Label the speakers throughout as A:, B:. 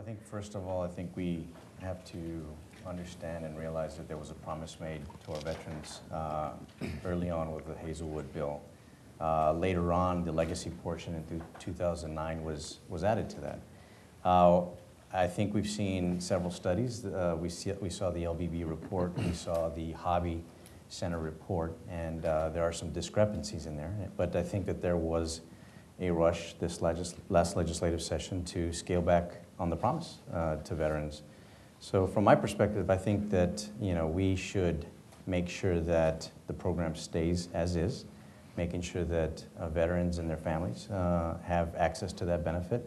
A: I think first of all, I think we have to understand and realize that there was a promise made to our veterans uh, early on with the Hazelwood bill. Uh, later on, the legacy portion in 2009 was, was added to that. Uh, I think we've seen several studies. Uh, we, see, we saw the LBB report, we saw the Hobby Center report, and uh, there are some discrepancies in there. But I think that there was a rush this legis last legislative session to scale back on the promise uh, to veterans. So from my perspective, I think that you know we should make sure that the program stays as is, making sure that uh, veterans and their families uh, have access to that benefit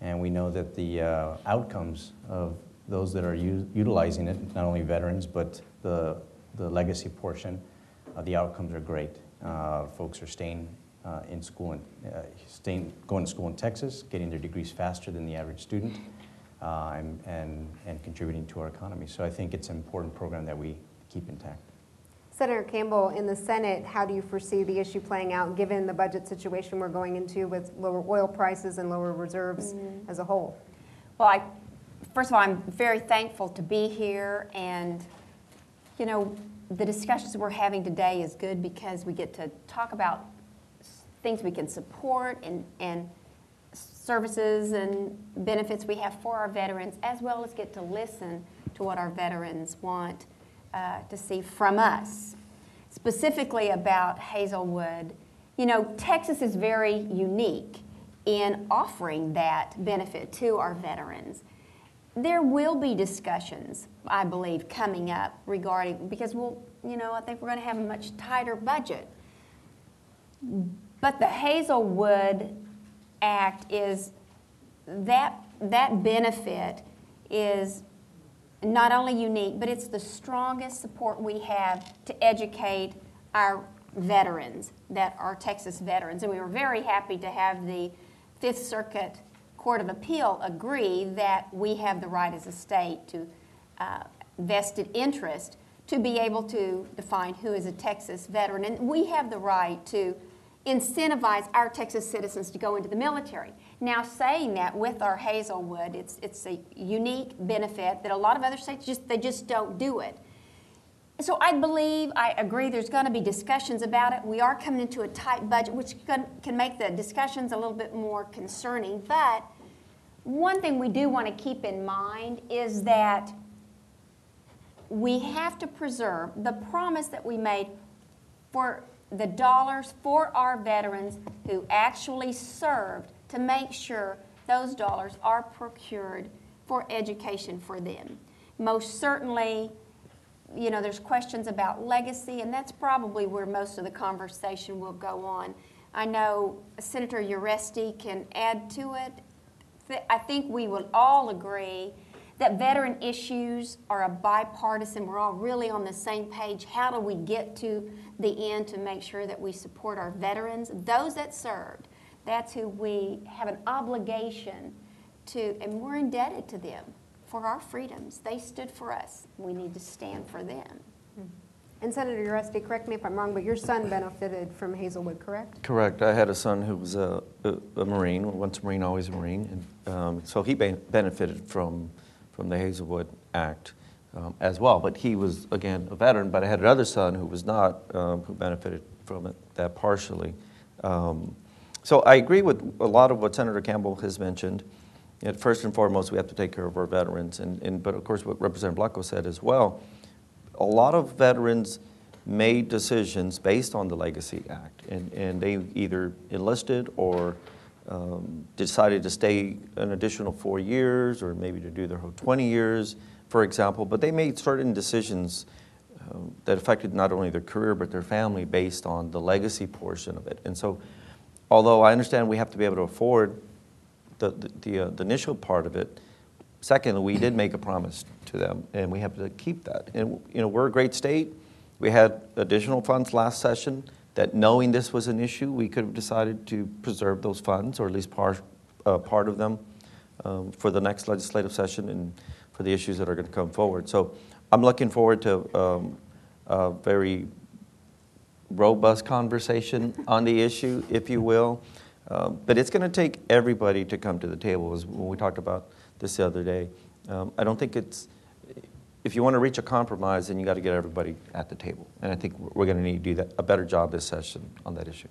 A: and we know that the uh, outcomes of those that are utilizing it, not only veterans, but the, the legacy portion, the outcomes are great. Uh, folks are staying uh, in school and uh, staying, going to school in Texas, getting their degrees faster than the average student, uh, and, and, and contributing to our economy. So I think it's an important program that we keep intact.
B: Senator Campbell, in the Senate, how do you foresee the issue playing out given the budget situation we're going into with lower oil prices and lower reserves mm-hmm. as a whole?
C: Well, I, first of all, I'm very thankful to be here. And, you know, the discussions we're having today is good because we get to talk about things we can support and, and services and benefits we have for our veterans, as well as get to listen to what our veterans want uh, to see from us. Specifically about Hazelwood, you know, Texas is very unique in offering that benefit to our veterans. There will be discussions, I believe, coming up regarding, because we'll, you know, I think we're going to have a much tighter budget. But the Hazelwood Act is that, that benefit is not only unique, but it's the strongest support we have to educate our veterans that are Texas veterans. And we were very happy to have the Fifth Circuit Court of Appeal agree that we have the right as a state to uh, vested interest to be able to define who is a Texas veteran. And we have the right to incentivize our Texas citizens to go into the military. Now, saying that with our Hazelwood, it's, it's a unique benefit that a lot of other states just they just don't do it. So I believe, I agree, there's going to be discussions about it. We are coming into a tight budget, which can, can make the discussions a little bit more concerning. But one thing we do want to keep in mind is that we have to preserve the promise that we made for the dollars for our veterans who actually served to make sure those dollars are procured for education for them. Most certainly, you know, there's questions about legacy, and that's probably where most of the conversation will go on. I know Senator Uresti can add to it. I think we will all agree that veteran issues are a bipartisan. We're all really on the same page. How do we get to the end to make sure that we support our veterans, those that served? That's who we have an obligation to, and we're indebted to them for our freedoms. They stood for us. We need to stand for them.
B: Hmm. And Senator Uresti, correct me if I'm wrong, but your son benefited from Hazelwood, correct?
D: Correct. I had a son who was a, a, a Marine, once a Marine, always a Marine. And um, so he benefited from from the Hazelwood Act um, as well. But he was, again, a veteran, but I had another son who was not, um, who benefited from it, that partially. Um, so I agree with a lot of what Senator Campbell has mentioned. First and foremost, we have to take care of our veterans. And, and, but of course, what Representative Blanco said as well, a lot of veterans made decisions based on the Legacy Act. And, and they either enlisted or um, decided to stay an additional four years or maybe to do their whole 20 years, for example, but they made certain decisions uh, that affected not only their career but their family based on the legacy portion of it. And so, although I understand we have to be able to afford the, the, the, uh, the initial part of it, secondly, we did make a promise to them and we have to keep that. And, you know, we're a great state. We had additional funds last session that knowing this was an issue, we could have decided to preserve those funds, or at least part, uh, part of them, um, for the next legislative session and for the issues that are going to come forward. So I'm looking forward to um, a very robust conversation on the issue, if you will. Um, but it's going to take everybody to come to the table. As when we talked about this the other day. Um, I don't think it's, if you want to reach a compromise, then you got to get everybody at the table. And I think we're going to need to do that, a better job this session on that issue.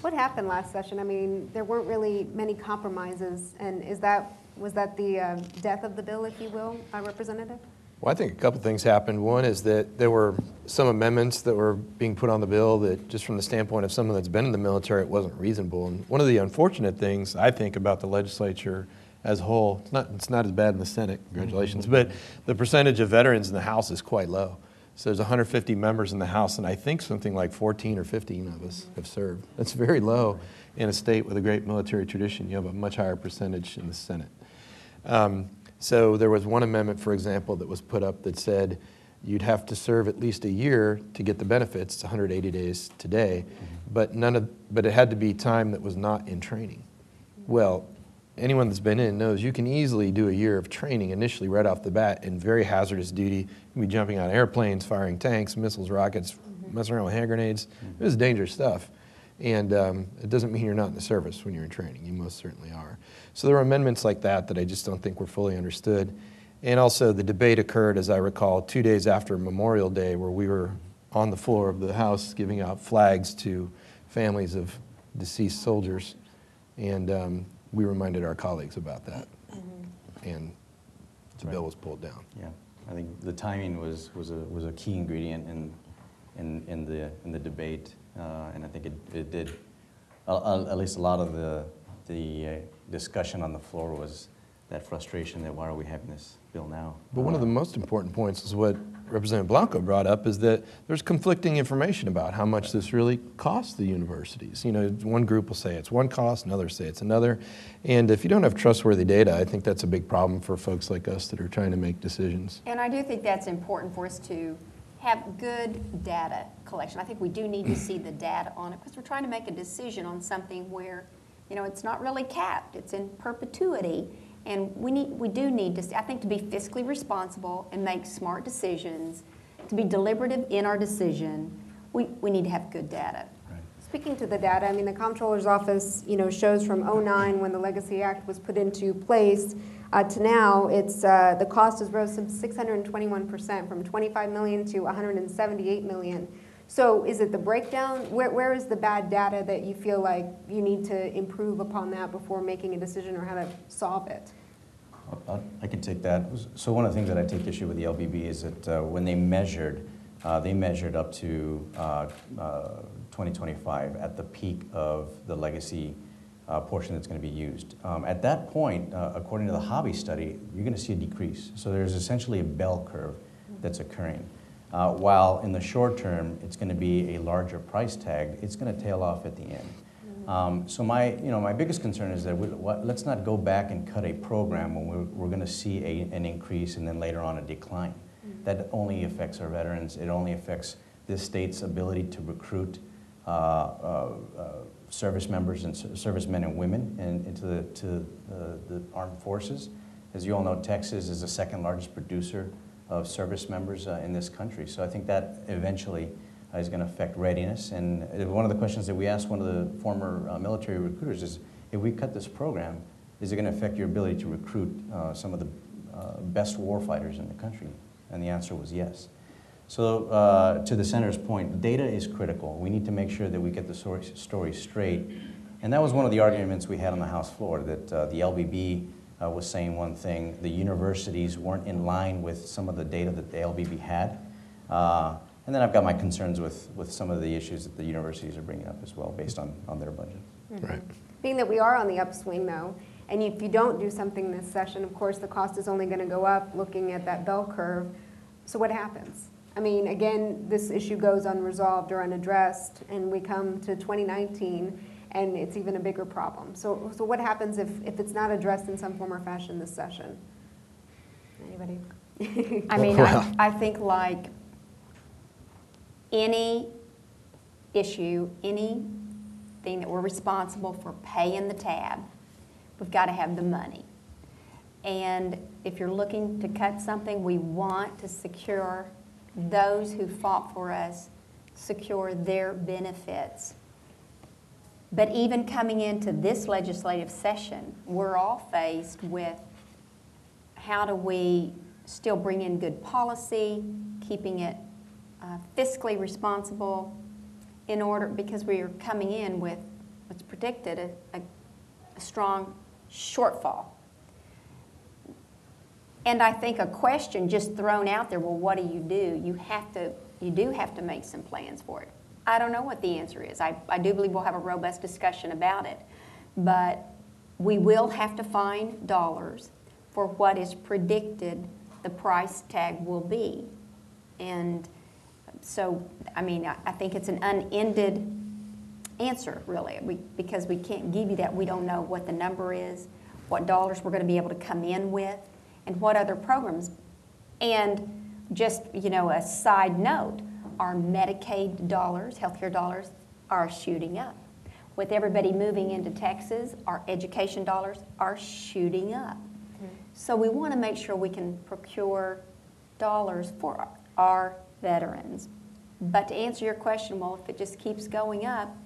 B: What happened last session? I mean, there weren't really many compromises, and is that, was that the uh, death of the bill, if you will, uh, Representative?
E: Well, I think a couple things happened. One is that there were some amendments that were being put on the bill that, just from the standpoint of someone that's been in the military, it wasn't reasonable. And one of the unfortunate things I think about the legislature as a whole, it's not, it's not as bad in the Senate, congratulations, but the percentage of veterans in the House is quite low. So there's 150 members in the House, and I think something like 14 or 15 of us have served. That's very low in a state with a great military tradition. You have a much higher percentage in the Senate. Um, so there was one amendment, for example, that was put up that said you'd have to serve at least a year to get the benefits, it's 180 days today, but none of, but it had to be time that was not in training. Well, anyone that's been in knows you can easily do a year of training initially right off the bat in very hazardous duty. You can be jumping on airplanes, firing tanks, missiles, rockets, messing around with hand grenades. It was dangerous stuff. And um, it doesn't mean you're not in the service when you're in training. You most certainly are. So there were amendments like that that I just don't think were fully understood. And also, the debate occurred, as I recall, two days after Memorial Day, where we were on the floor of the House giving out flags to families of deceased soldiers. And um, we reminded our colleagues about that. And the bill was pulled down.
A: Yeah, I think the timing was, was a, was a key ingredient in, in, in the, in the debate, uh, and I think it, it did, a- a- at least a lot of the, the uh, discussion on the floor was that frustration that why are we having this bill now?
E: But one of the
A: Uh,
E: most important points is what Representative Blanco brought up is that there's conflicting information about how much this really costs the universities. You know, one group will say it's one cost, another say it's another. And if you don't have trustworthy data, I think that's a big problem for folks like us that are trying to make decisions.
C: And I do think that's important for us to have good data collection. I think we do need to see the data on it because we're trying to make a decision on something where, you know, it's not really capped, it's in perpetuity. And we need, we do need to, I think to be fiscally responsible and make smart decisions, to be deliberative in our decision, we, we need to have good data.
A: Right.
B: Speaking to the data, I mean, the comptroller's office, you know, shows from '09, when the Legacy Act was put into place, uh, to now, it's, uh, the cost has rose some 621%, from 25 million to 178 million. So is it the breakdown? Where, where is the bad data that you feel like you need to improve upon that before making a decision or how to solve it?
A: I'll- can take that. So one of the things that I take issue with the LBB is that uh, when they measured, uh, they measured up to uh, uh, 2025 at the peak of the legacy uh, portion that's going to be used. Um, At that point, uh, according to the hobby study, you're going to see a decrease. So there's essentially a bell curve that's occurring. Uh, While in the short term, it's going to be a larger price tag, it's going to tail off at the end. Um, So my, you know, my biggest concern is that we, what, let's not go back and cut a program when we're, we're going to see a, an increase and then later on a decline. That only affects our veterans. It only affects this state's ability to recruit uh, uh, uh, service members and ser- servicemen and women in, into the, to uh, the armed forces. As you all know, Texas is the second largest producer of service members uh, in this country. So I think that eventually uh, is going to affect readiness. And uh, one of the questions that we asked one of the former military recruiters is, if we cut this program, is it going to affect your ability to recruit some of the best warfighters in the country? And the answer was yes. So uh, to the senator's point, data is critical. We need to make sure that we get the story, story straight. And that was one of the arguments we had on the House floor, that uh, the LBB uh, was saying one thing, the universities weren't in line with some of the data that the LBB had. Uh, and then I've got my concerns with, with some of the issues that the universities are bringing up as well, based on, on their budget.
E: Right.
B: Being that we are on the upswing though, and if you don't do something this session, of course, the cost is only gonna go up, looking at that bell curve. So what happens? I mean, again, this issue goes unresolved or unaddressed, and we come to 2019, and it's even a bigger problem. So, so what happens if, if it's not addressed in some form or fashion this session? Anybody?
C: I mean,
E: Well-
C: I, I think like any issue, anything that we're responsible for paying the tab, we've got to have the money. And if you're looking to cut something, we want to secure those who fought for us, secure their benefits. But even coming into this legislative session, we're all faced with how do we still bring in good policy, keeping it uh, fiscally responsible in order, because we are coming in with what's predicted, a, a, a strong shortfall. And I think a question just thrown out there, well, what do you do? You have to, you do have to make some plans for it. I don't know what the answer is. I, I do believe we'll have a robust discussion about it. But we will have to find dollars for what is predicted the price tag will be. And so, I mean, I, I think it's an unended answer, really, we, because we can't give you that. We don't know what the number is, what dollars we're going to be able to come in with, and what other programs. And just, you know, a side note, our Medicaid dollars, healthcare dollars, are shooting up. With everybody moving into Texas, our education dollars are shooting up. Mm-hmm. So we want to make sure we can procure dollars for our- our veterans. But to answer your question, well, if it just keeps going up,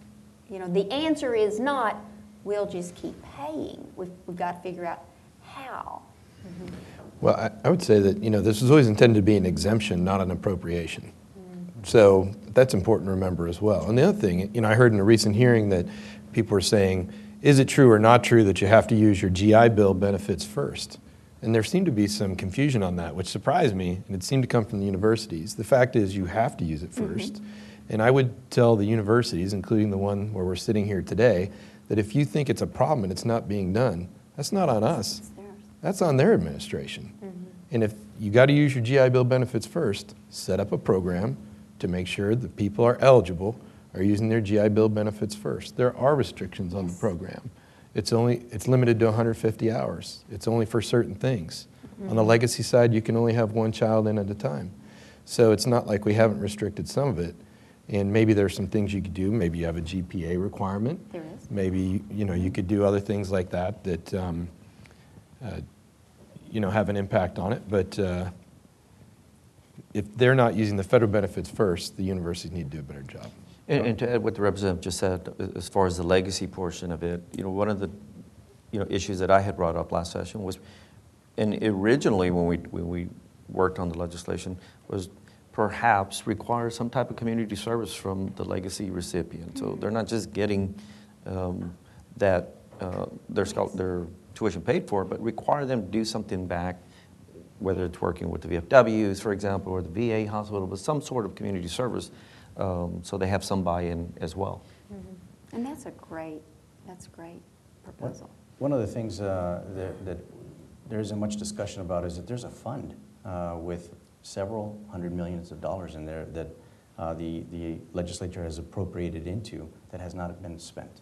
C: you know, the answer is not, we'll just keep paying. We've, we've got to figure out how. Mm-hmm.
E: Well, I, I would say that, you know, this was always intended to be an exemption, not an appropriation. So that's important to remember as well. And the other thing, you know, I heard in a recent hearing that people were saying, is it true or not true that you have to use your GI Bill benefits first? And there seemed to be some confusion on that, which surprised me, and it seemed to come from the universities. The fact is, you have to use it mm-hmm. 1st And I would tell the universities, including the one where we're sitting here today, that if you think it's a problem and it's not being done, that's not on us. That's on their administration. Mm-hmm. And if you got to use your GI Bill benefits first, set up a program to make sure that people are eligible are using their GI Bill benefits first. There are restrictions on the program. It's only it's limited to 150 hours. It's only for certain things. On the legacy side, you can only have one child in at a time. So it's not like we haven't restricted some of it. And maybe there's some things you could do. Maybe you have a GPA requirement.
C: There is.
E: Maybe you know you could do other things like that that um, uh, you know have an impact on it. But uh, if they're not using the federal benefits first, the universities need to do a better job.
D: And, and to add what the representative just said, as far as the legacy portion of it, you know, one of the, you know, issues that I had brought up last session was, and originally when we, when we worked on the legislation, was perhaps require some type of community service from the legacy recipient. So they're not just getting um, that, uh, their, their tuition paid for, but require them to do something back, whether it's working with the VFWs, for example, or the VA hospital, but some sort of community service, um, so they have some buy-in as well.
C: And that's a great, that's a great proposal.
A: One of the things uh, that, that there isn't much discussion about is that there's a fund uh, with several hundred millions of dollars in there that uh, the, the legislature has appropriated into that has not been spent.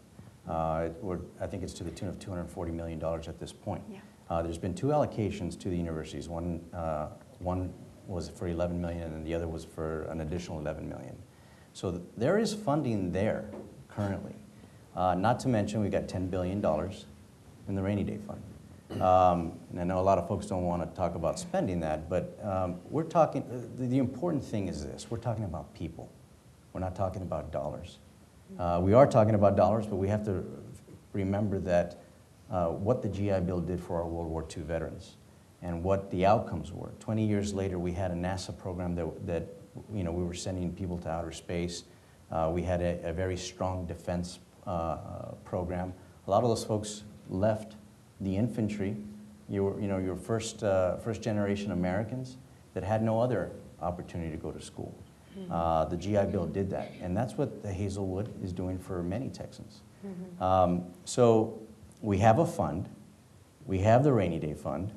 A: Uh, it- I think it's to the tune of $240 million at this point.
C: Yeah.
A: Uh, There's been two allocations to the universities. One, uh, one was for 11 million and the other was for an additional 11 million. So th- there is funding there currently. Uh, Not to mention, we've got $10 billion in the rainy day fund. Um, And I know a lot of folks don't want to talk about spending that, but um, we're talking, uh, the the important thing is this, we're talking about people. We're not talking about dollars. Uh, We are talking about dollars, but we have to remember that uh, what the GI Bill did for our World War II veterans and what the outcomes were. 20 years later, we had a NASA program that, that you know, we were sending people to outer space. Uh, we had a, a very strong defense uh, uh, program. A lot of those folks left the infantry. You were, you know, your first, uh, first generation Americans that had no other opportunity to go to school. Uh, the GI Bill did that, and that's what the Hazelwood is doing for many Texans. Um, so we have a fund, we have the rainy day fund,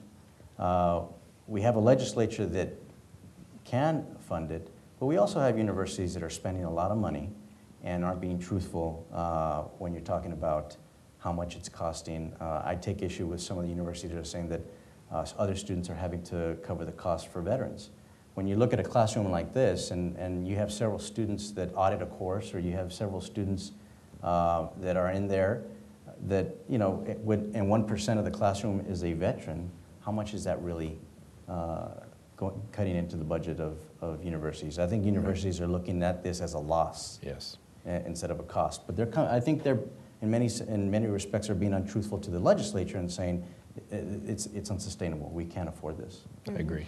A: uh, we have a legislature that can fund it, but we also have universities that are spending a lot of money and aren't being truthful uh, when you're talking about how much it's costing. Uh, I take issue with some of the universities that are saying that uh, other students are having to cover the cost for veterans. When you look at a classroom like this and, and you have several students that audit a course or you have several students uh, that are in there that, you know, it would, and 1% of the classroom is a veteran, how much is that really uh, going, cutting into the budget of, of universities? I think universities are looking at this as a loss
E: Yes.
A: uh, instead of a cost. But they're, I think they're, in many, s- in many respects, are being untruthful to the legislature and saying, it's, it's unsustainable. We can't afford this.
E: I agree.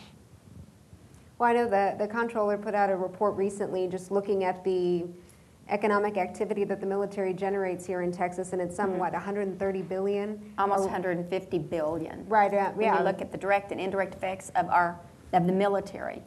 B: Well, I know that the comptroller put out a report recently just looking at the economic activity that the military generates here in Texas, and it's somewhat 130 billion.
C: Almost
B: Or-
C: 150 billion.
B: Right, uh,
C: When
B: yeah.
C: you look at the direct and indirect effects of our, of the military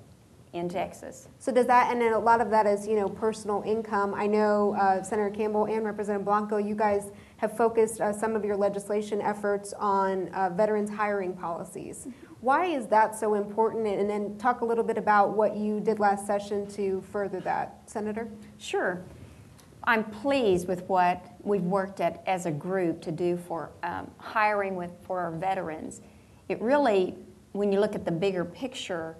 C: in Texas.
B: So does that, and then a lot of that is, you know, personal income. I know uh, Senator Campbell and Representative Blanco, you guys have focused uh, some of your legislation efforts on uh, veterans hiring policies. Why is that so important? And then talk a little bit about what you did last session to further that, Senator.
C: Sure. I'm pleased with what we've worked at as a group to do for um, hiring with, for our veterans. It really, when you look at the bigger picture,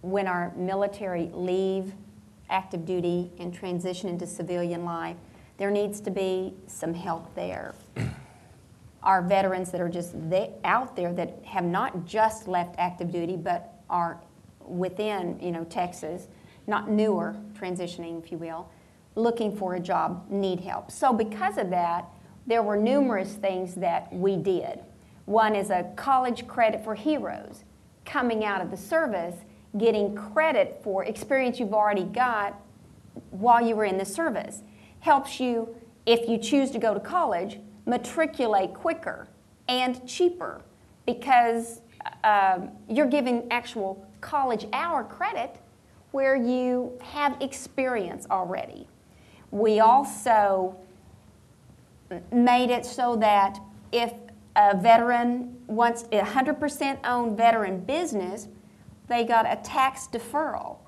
C: when our military leave active duty and transition into civilian life, there needs to be some help there. Our veterans that are just they, out there that have not just left active duty but are within, you know, Texas, not newer, transitioning, if you will, looking for a job, need help. So because of that, there were numerous things that we did. One is a college credit for heroes, coming out of the service, getting credit for experience you've already got while you were in the service. Helps you, if you choose to go to college, matriculate quicker and cheaper because um, you're giving actual college hour credit where you have experience already. We also made it so that if a veteran wants a 100% owned veteran business, they got a tax deferral,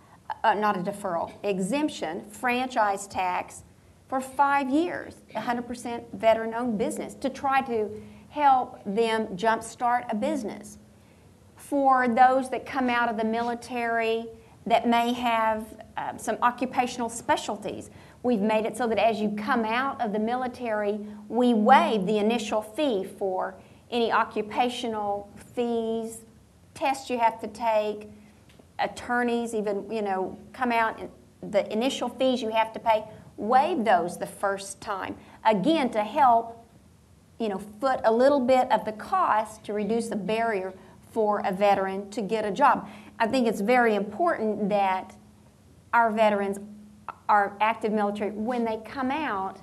C: uh, not a deferral, exemption, franchise tax for five years, 100% veteran owned business to try to help them jumpstart a business. For those that come out of the military that may have uh, some occupational specialties, we've made it so that as you come out of the military, we waive the initial fee for any occupational fees, tests you have to take, attorneys even, you know, come out the initial fees you have to pay, waive those the first time. Again, to help, you know, foot a little bit of the cost to reduce the barrier for a veteran to get a job. I think it's very important that our veterans, our active military, when they come out,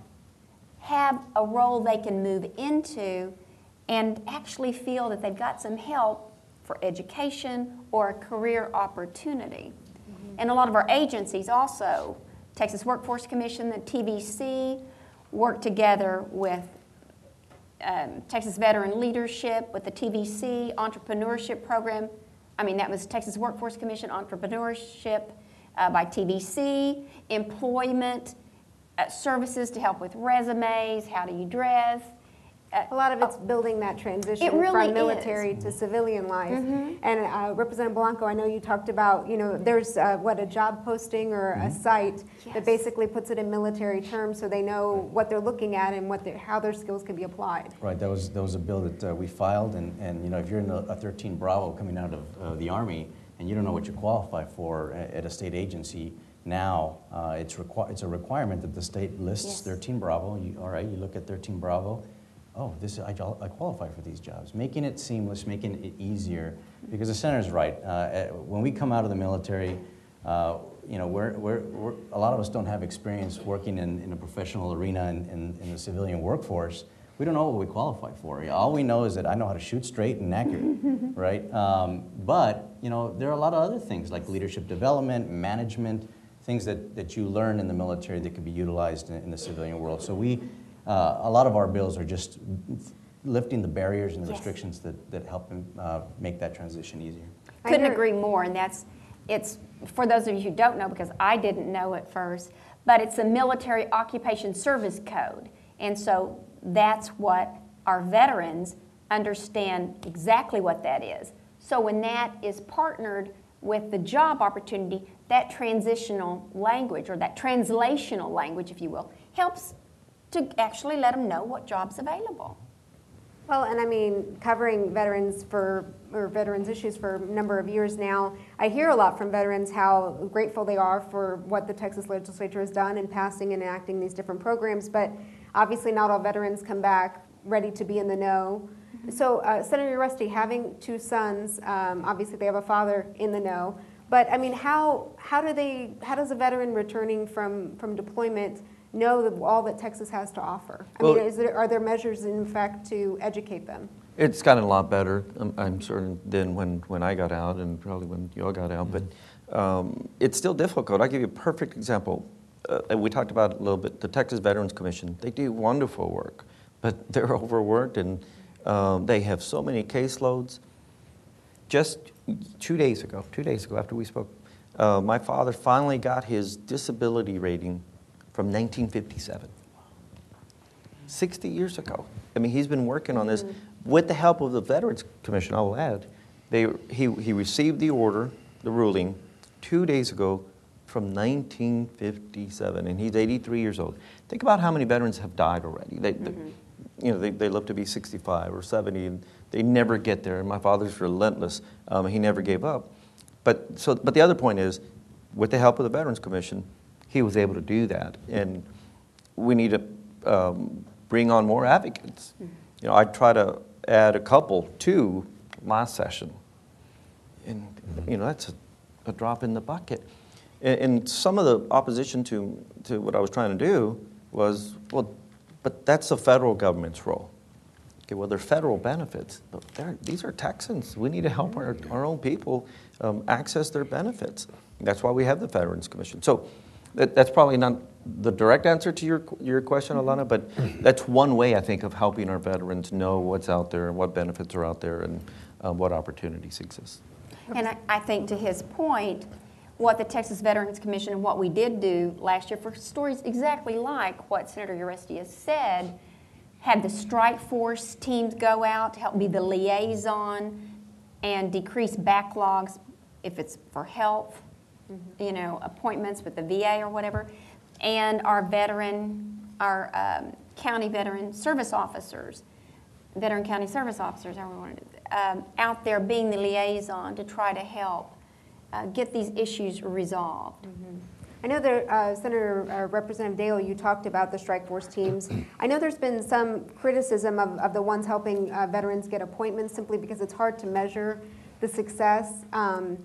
C: have a role they can move into and actually feel that they've got some help for education or a career opportunity. And a lot of our agencies also, Texas Workforce Commission, the TVC, work together with um, Texas Veteran Leadership, with the TVC Entrepreneurship Program. I mean, that was Texas Workforce Commission Entrepreneurship uh, by TVC, employment uh, services to help with resumes, how do you dress. Uh,
B: A lot of it's building that transition
C: really
B: from
C: is. Mm-hmm.
B: military to civilian life. And uh, Representative Blanco, I know you talked about, you know, there's uh, what a job posting or a site
C: Yes.
B: that basically puts it in military terms so they know what they're looking at and what how their skills can be applied.
A: Right, that was, that was a bill that uh, we filed, and, and, you know, if you're in a a 13 Bravo coming out of uh, the Army, and you don't know what you qualify for at a state agency, now, uh, it's requi, it's a requirement that the state lists
C: Yes.
A: 13 Bravo, you, all right, you look at 13 Bravo, oh, this, I, I qualify for these jobs, making it seamless, making it easier, because the senator's right, uh, eh, when we come out of the military, uh, you know, we're, we're, we're, a lot of us don't have experience working in, in a professional arena in, in, in the civilian workforce. We don't know what we qualify for. All we know is that I know how to shoot straight and accurate, right? Um, but, you know, there are a lot of other things like leadership development, management, things that, that you learn in the military that could be utilized in, in the civilian world. So we, uh, a lot of our bills are just lifting the barriers and the
C: Yes.
A: restrictions that, that help uh, make that transition easier.
B: I
C: Couldn't agree more, and that's, it's, for those of you who don't know, because I didn't know at first, but it's a military occupation service code. And so that's what our veterans understand exactly what that is. So when that is partnered with the job opportunity, that transitional language, or that translational language, if you will, helps to actually let them know what job's available.
B: Well, and I mean, covering veterans for, or veterans issues for a number of years now, I hear a lot from veterans how grateful they are for what the Texas legislature has done in passing and enacting these different programs, but obviously not all veterans come back ready to be in the know. So uh, Senator Uresti, having two sons, um, obviously they have a father in the know. But I mean, how how do they? How does a veteran returning from from deployment know that all that Texas has to offer? I mean,
D: Well-
B: is there, are there measures in fact to educate them?
D: It's gotten a lot better, I'm- I'm certain, than when, when I got out and probably when y'all got out, but um, it's still difficult. I'll give you a perfect example. Uh, and we talked about it a little bit, the Texas Veterans Commission, they do wonderful work, but they're overworked and um, they have so many caseloads. Just two days ago, two days ago after we spoke, uh, my father finally got his disability rating from 1957. 60 years ago. I mean, he's been working on this with the help of the Veterans Commission, I will add. They, he, he received the order, the ruling, two days ago from 1957, and he's 83 years old. Think about how many veterans have died already. They, they- you know, they, they live to be 65 or 70, and they never get there. And my father's relentless. Um, he never gave up. But, so, but the other point is, with the help of the Veterans Commission, he was able to do that. And we need to um, bring on more advocates. You know, I try to add a couple to my session. And, you know, that's a, a drop in the bucket. And, and some of the opposition to, to what I was trying to do was, well, but that's the federal government's role. Okay, well, they're federal benefits, but they're, these are Texans. We need to help our, our own people um, access their benefits. That's why we have the Veterans Commission. So that, that's probably not the direct answer to your, your question, Alana, but that's one way, I think, of helping our veterans know what's out there and what benefits are out there and uh, what opportunities exist.
C: And I, I think to his point, what the Texas Veterans Commission and what we did do last year for stories exactly like what Senator Uresti has said, had the strike force teams go out to help be the liaison and decrease backlogs if it's for health, you know, appointments with the VA or whatever, and our veteran, our um, county veteran service officers veteran county service officers, however we want to, um, out there being the liaison to try to help uh, get these issues resolved.
B: I know that uh, Senator uh, Representative Dale, you talked about the strike force teams. I know there's been some criticism of, of the ones helping uh, veterans get appointments simply because it's hard to measure the success. Um,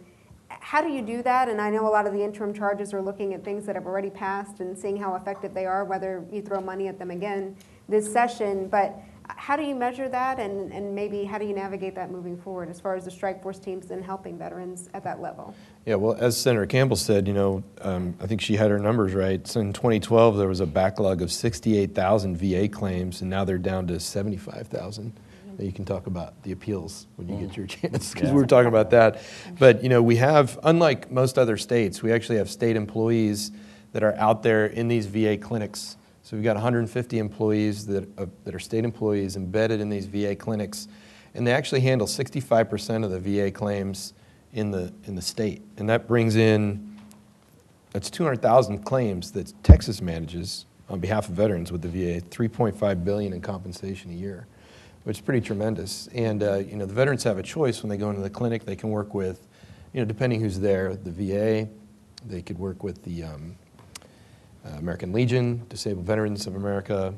B: how do you do that? And I know a lot of the interim charges are looking at things that have already passed and seeing how effective they are, whether you throw money at them again this session. But how do you measure that, and, and maybe how do you navigate that moving forward as far as the strike force teams and helping veterans at that level?
E: Yeah, well, as Senator Campbell said, you know, um, I think she had her numbers right. So in 2012, there was a backlog of 68,000 VA claims, and now they're down to 75,000. You can talk about the appeals when you get your chance, because we were talking about that. But you know, we have, unlike most other states, we actually have state employees that are out there in these VA clinics. So we've got 150 employees that, uh, that are state employees embedded in these VA clinics, and they actually handle 65% of the VA claims in the in the state, and that brings in that's 200,000 claims that Texas manages on behalf of veterans with the VA, 3.5 billion in compensation a year, which is pretty tremendous. And uh, you know, the veterans have a choice when they go into the clinic. They can work with, you know, depending who's there, the VA. They could work with the um, uh, American Legion, Disabled Veterans of America,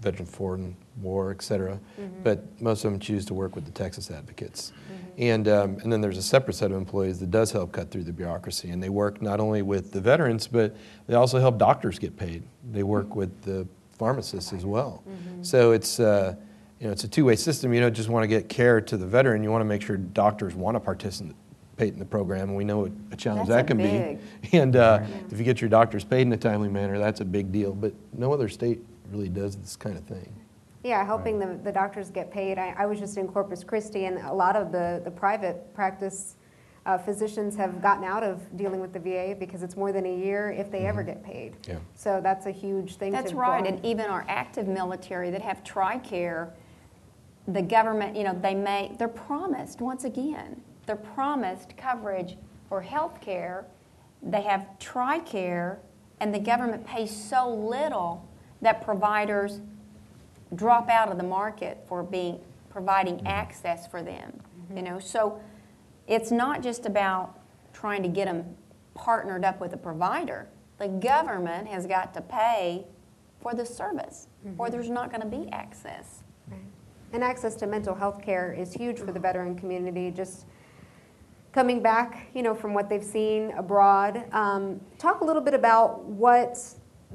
E: Veteran Foreign War, et cetera. But most of them choose to work with the Texas advocates. And, um, and then there's a separate set of employees that does help cut through the bureaucracy. And they work not only with the veterans, but they also help doctors get paid. They work with the pharmacists as well. So it's, uh, you know, it's a two-way system. You don't just want to get care to the veteran. You want to make sure doctors want to participate in the program. And we know what a challenge
C: That's
E: that
C: a
E: can
C: big-
E: be. And uh, if you get your doctors paid in a timely manner, that's a big deal. But no other state really does this kind of thing.
B: Yeah, helping the, the doctors get paid. I, I was just in Corpus Christi, and a lot of the, the private practice uh, physicians have gotten out of dealing with the VA because it's more than a year if they ever get paid.
E: Yeah.
B: So that's a huge thing
C: That's
B: to
C: right,
B: go-
C: and even our active military that have TRICARE, the government, you know, they may, they're promised, once again, they're promised coverage for health care. They have TRICARE, and the government pays so little that providers drop out of the market for being, providing access for them, you mm-hmm. know? So it's not just about trying to get them partnered up with a provider. The government has got to pay for the service, or mm-hmm. there's not going to be access.
B: And access to mental health care is huge for the veteran community, just coming back, you know, from what they've seen abroad. Um, talk a little bit about what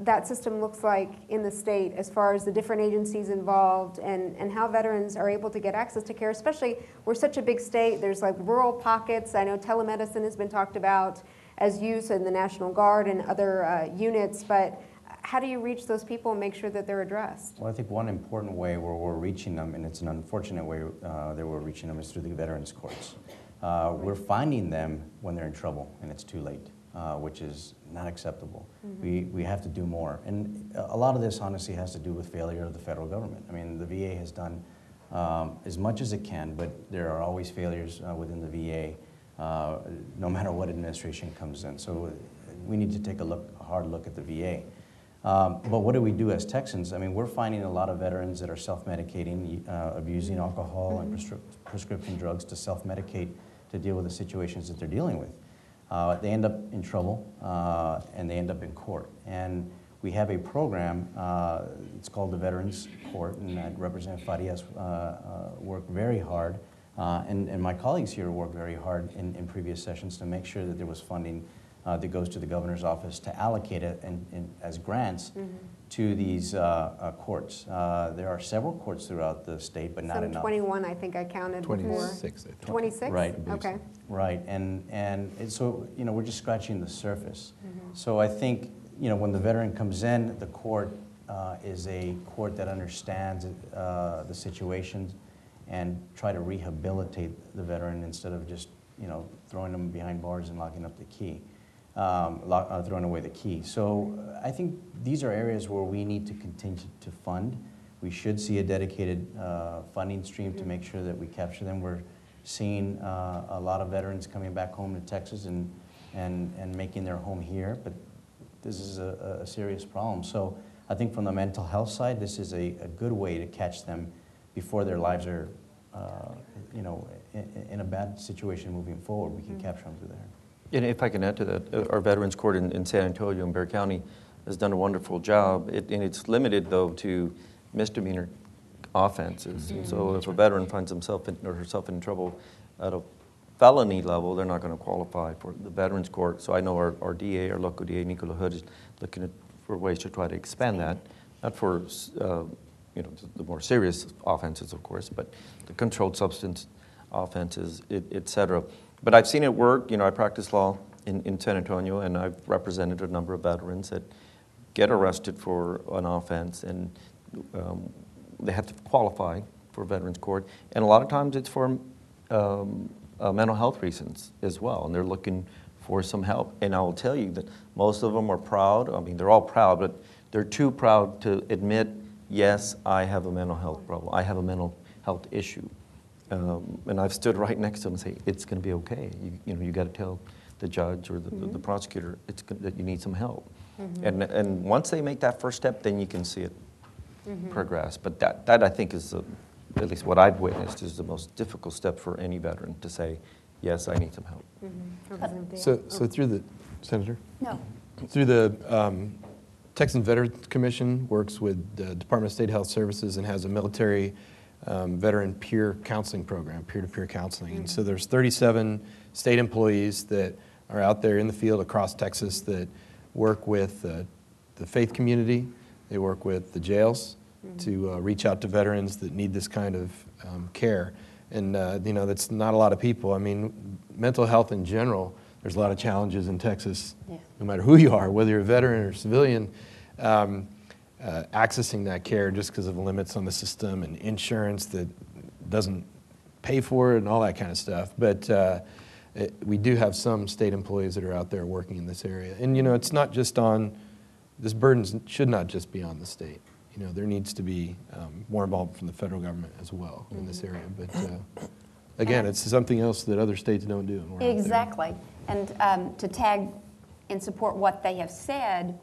B: that system looks like in the state as far as the different agencies involved and, and how veterans are able to get access to care, especially we're such a big state, there's like rural pockets. I know telemedicine has been talked about as use in the National Guard and other uh, units, but how do you reach those people and make sure that they're addressed?
A: Well, I think one important way where we're reaching them, and it's an unfortunate way uh, that we're reaching them, is through the veterans courts. Uh, we're finding them when they're in trouble and it's too late, uh, which is not acceptable. We, we have to do more. And a lot of this honestly has to do with failure of the federal government. I mean, the VA has done um, as much as it can, but there are always failures uh, within the VA, uh, no matter what administration comes in. So uh, we need to take a look, a hard look at the VA. Um, but what do we do as Texans? I mean, we're finding a lot of veterans that are self-medicating, uh, abusing alcohol and prescri- prescription drugs to self-medicate to deal with the situations that they're dealing with. Uh, they end up in trouble uh, and they end up in court. And we have a program, uh, it's called the Veterans Court, and uh, Representative Farias uh, uh, worked very hard, uh, and, and my colleagues here worked very hard in, in previous sessions to make sure that there was funding that goes to the governor's office to allocate it and, and as grants to these uh, uh, courts. Uh, there are several courts throughout the state, but not
B: Some
A: enough.
B: 21, I think I counted before.
E: 26, I think.
B: 26?
A: Right.
B: Okay.
A: Right, and, and it's so, you know, we're just scratching the surface.
B: Mm-hmm.
A: So I think, you know, when the veteran comes in, the court uh, is a court that understands uh, the situation and try to rehabilitate the veteran instead of just, you know, throwing them behind bars and locking up the key, um, lock, uh, throwing away the key. So uh, I think these are areas where we need to continue to fund. We should see a dedicated uh, funding stream to make sure that we capture them. We're seeing uh, a lot of veterans coming back home to Texas and, and, and making their home here, but this is a, a serious problem. So I think from the mental health side, this is a, a good way to catch them before their lives are, uh, you know, in, in a bad situation moving forward. We can capture them through there.
D: And if I can add to that, uh, our Veterans Court in, in San Antonio and Bexar County has done a wonderful job. It, and it's limited, though, to misdemeanor offenses. And so if a veteran finds himself in, or herself in trouble at a felony level, they're not going to qualify for the Veterans Court. So I know our, our DA, our local DA, Nico LaHood, is looking at, for ways to try to expand that, not for, uh, you know, the more serious offenses, of course, but the controlled substance offenses, et, et cetera. But I've seen it work. You know, I practice law in, in San Antonio, and I've represented a number of veterans that get arrested for an offense, and um, they have to qualify for Veterans Court. And a lot of times it's for um, uh, mental health reasons as well, and they're looking for some help. And I will tell you that most of them are proud. I mean, they're all proud, but they're too proud to admit, yes, I have a mental health problem. I have a mental health issue. Um, and I've stood right next to him and say, it's going to be okay. You, you know, you got to tell the judge or the, the- the prosecutor it's, go- that you need some help. Mm-hmm. And, and once they make that first step, then you can see it mm-hmm. progress. But that, that I think is, the, at least what I've witnessed, is the most difficult step for any veteran to say, yes, I need some help.
B: Uh, Representative Diaz.
E: So, so oh. through the, Senator?
C: No.
E: Through the um, Texan Veterans Commission works with the Department of State Health Services and has a military um, veteran peer counseling program, peer-to-peer counseling. And so there's 37 state employees that are out there in the field across Texas that work with uh, the faith community. They work with the jails to uh, reach out to veterans that need this kind of um, care. And uh, you know, that's not a lot of people. I mean, mental health in general. There's a lot of challenges in Texas
C: Yeah.
E: no matter who you are, whether you're a veteran or civilian, um, uh, accessing that care just because of limits on the system and insurance that doesn't pay for it and all that kind of stuff. But uh, it, we do have some state employees that are out there working in this area. And, you know, it's not just on, this burden should not just be on the state. You know, there needs to be um, more involvement from the federal government as well in this area. But uh, again, it's something else that other states don't do. and we're out there.
C: Exactly. And um, to tag and support what they have said,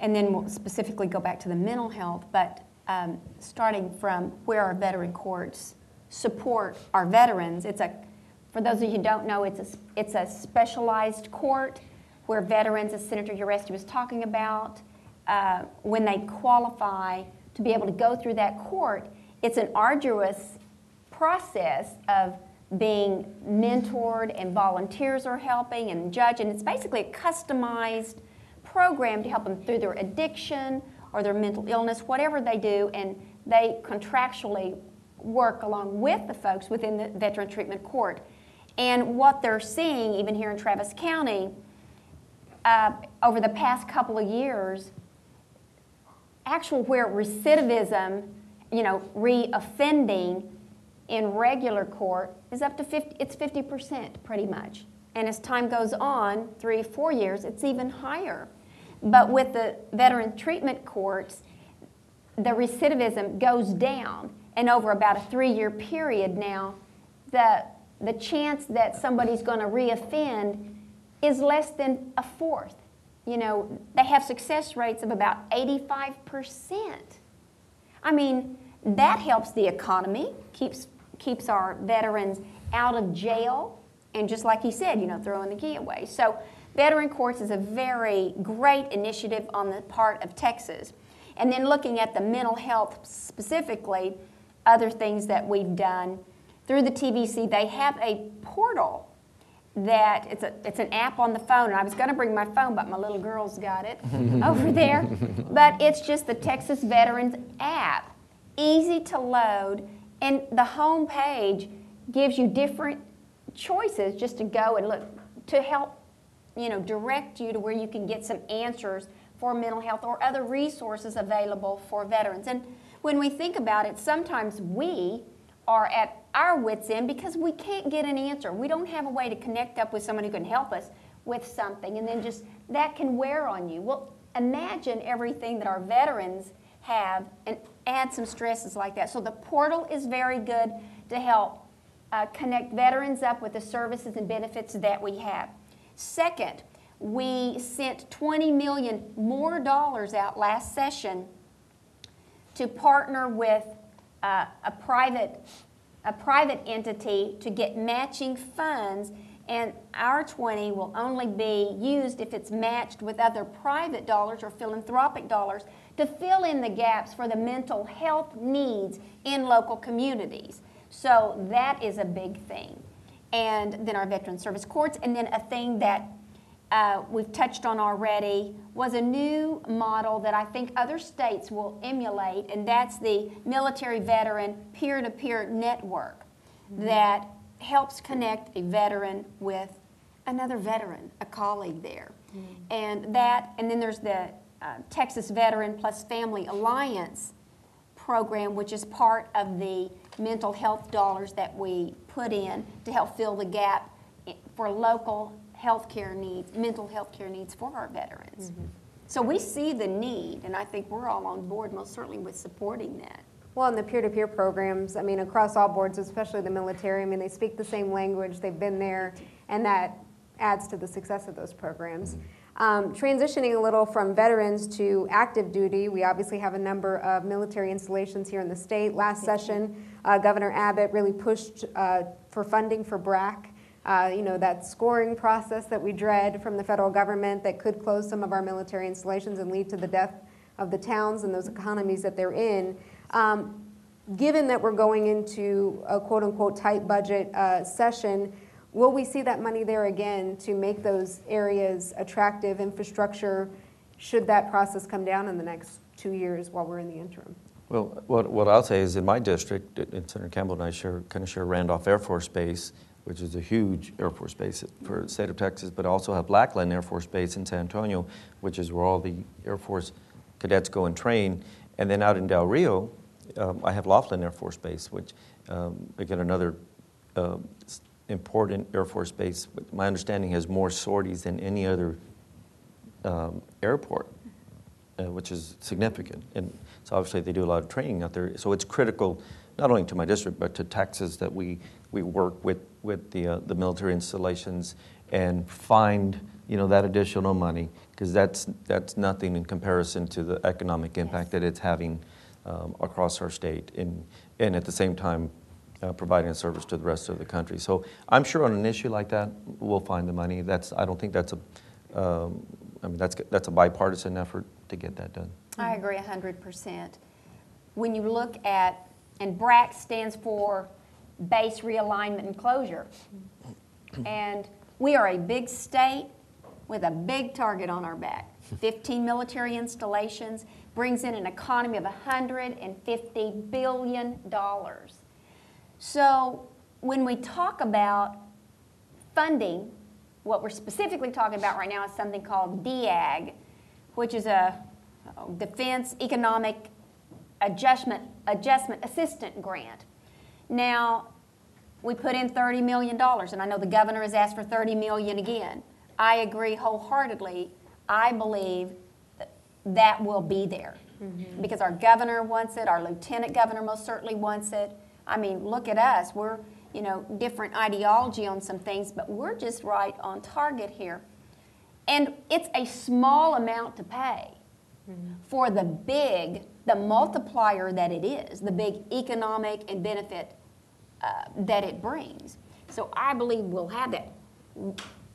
C: and then we'll specifically go back to the mental health, but um, starting from where our veteran courts support our veterans, it's a, for those of you who don't know, it's a, it's a specialized court where veterans, as Senator Uresti was talking about, uh, when they qualify to be able to go through that court, it's an arduous process of being mentored and volunteers are helping and judge and it's basically a customized program to help them through their addiction or their mental illness whatever they do and they contractually work along with the folks within the veteran treatment court and what they're seeing even here in travis county uh, over the past couple of years actual where recidivism, you know, re-offending in regular court is up to 50, it's 50% pretty much. And as time goes on, three, four years, it's even higher. But with the veteran treatment courts, the recidivism goes down. And over about a three year period now, the, the chance that somebody's going to reoffend is less than a fourth. You know, they have success rates of about 85%. I mean, that helps the economy, keeps, keeps our veterans out of jail, and just like he said, you know, throwing the key away. So, Veteran Courts is a very great initiative on the part of Texas. And then looking at the mental health specifically, other things that we've done through the TVC, they have a portal that it's, a, it's an app on the phone. And I was going to bring my phone, but my little girl's got it over there. But it's just the Texas Veterans app, easy to load, and the home page gives you different choices just to go and look to help you know direct you to where you can get some answers for mental health or other resources available for veterans. And when we think about it, sometimes we are at our wits' end because we can't get an answer. We don't have a way to connect up with someone who can help us with something, and then just that can wear on you. Well, imagine everything that our veterans have and add some stresses like that. So the portal is very good to help uh, connect veterans up with the services and benefits that we have. Second, we sent 20 million more dollars out last session to partner with uh, a private a private entity to get matching funds and our 20 will only be used if it's matched with other private dollars or philanthropic dollars to fill in the gaps for the mental health needs in local communities. So that is a big thing. And then our veteran service courts, and then a thing that uh, we've touched on already was a new model that I think other states will emulate, and that's the military veteran peer to peer network that helps connect a veteran with another veteran, a colleague there. And that, and then there's the uh, Texas Veteran Plus Family Alliance program, which is part of the mental health dollars that we put in to help fill the gap for local health care needs, mental health care needs for our veterans. So we see the need, and I think we're all on board most certainly with supporting that.
B: Well, and the peer-to-peer programs, I mean, across all boards, especially the military, I mean, they speak the same language, they've been there, and that adds to the success of those programs. Um, transitioning a little from veterans to active duty, we obviously have a number of military installations here in the state. Last session, Governor Abbott really pushed uh, for funding for BRAC. Uh, you know, that scoring process that we dread from the federal government that could close some of our military installations and lead to the death of the towns and those economies that they're in. Um, given that we're going into a quote unquote tight budget uh, session, will we see that money there again to make those areas attractive infrastructure should that process come down in the next two years while we're in the interim?
D: Well, what, what I'll say is in my district, and Senator Campbell and I share, kind of share Randolph Air Force Base, which is a huge Air Force base for the state of Texas, but also have Lackland Air Force Base in San Antonio, which is where all the Air Force cadets go and train. And then out in Del Rio, um, I have Laughlin Air Force Base, which, um, again, another uh, important Air Force base. My understanding has more sorties than any other um, airport, uh, which is significant. And so obviously they do a lot of training out there. So it's critical, not only to my district, but to Texas that we, we work with, with the, uh, the military installations and find, you know, that additional money, because that's, that's nothing in comparison to the economic impact that it's having um, across our state and, and at the same time uh, providing a service to the rest of the country. So I'm sure on an issue like that, we'll find the money. That's, I don't think that's a, um, I mean, that's, that's a bipartisan effort to get that done.
C: I mm-hmm. agree 100%. When you look at and BRAC stands for Base Realignment and Closure. Mm-hmm. And we are a big state with a big target on our back. 15 military installations brings in an economy of $150 billion. So when we talk about funding, what we're specifically talking about right now is something called DEAG, which is a Defense Economic Adjustment, Adjustment Assistant Grant. Now, we put in $30 million, and I know the governor has asked for 30 million again. I agree wholeheartedly. I believe that that will be there mm-hmm. because our governor wants it, our lieutenant governor most certainly wants it. I mean, look at us. We're, you know, different ideology on some things, but we're just right on target here. And it's a small amount to pay for the big, the multiplier that it is, the big economic and benefit uh, that it brings. So I believe we'll have that.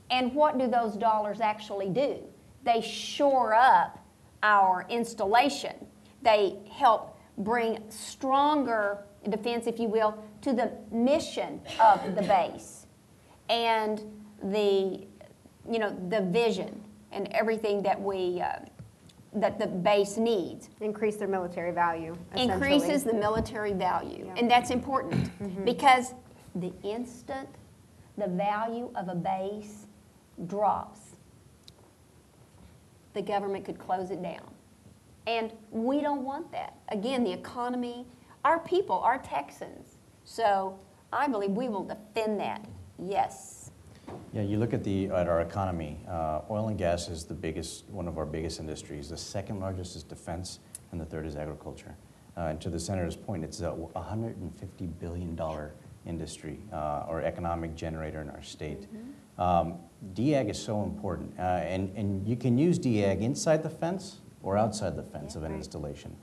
C: And what do those dollars actually do? They shore up our installation. They help bring stronger defense, if you will, to the mission of the base and the, you know, the vision and everything that we, uh, that the base needs
B: Increase their military value,
C: increases the military value.
B: Yeah.
C: And that's important mm-hmm. because the instant the value of a base drops, the government could close it down. And we don't want that. Again, the economy, our people, our Texans. So I believe we will defend that. Yes.
A: Yeah, you look at the, at our economy, uh, oil and gas is the biggest, one of our biggest industries. The second largest is defense, and the third is agriculture. Uh, and to the senator's point, it's a $150 billion industry uh, or economic generator in our state. Um, DEAG is so important, uh, and, and you can use DEAG inside the fence or outside the fence of an
B: Right.
A: installation.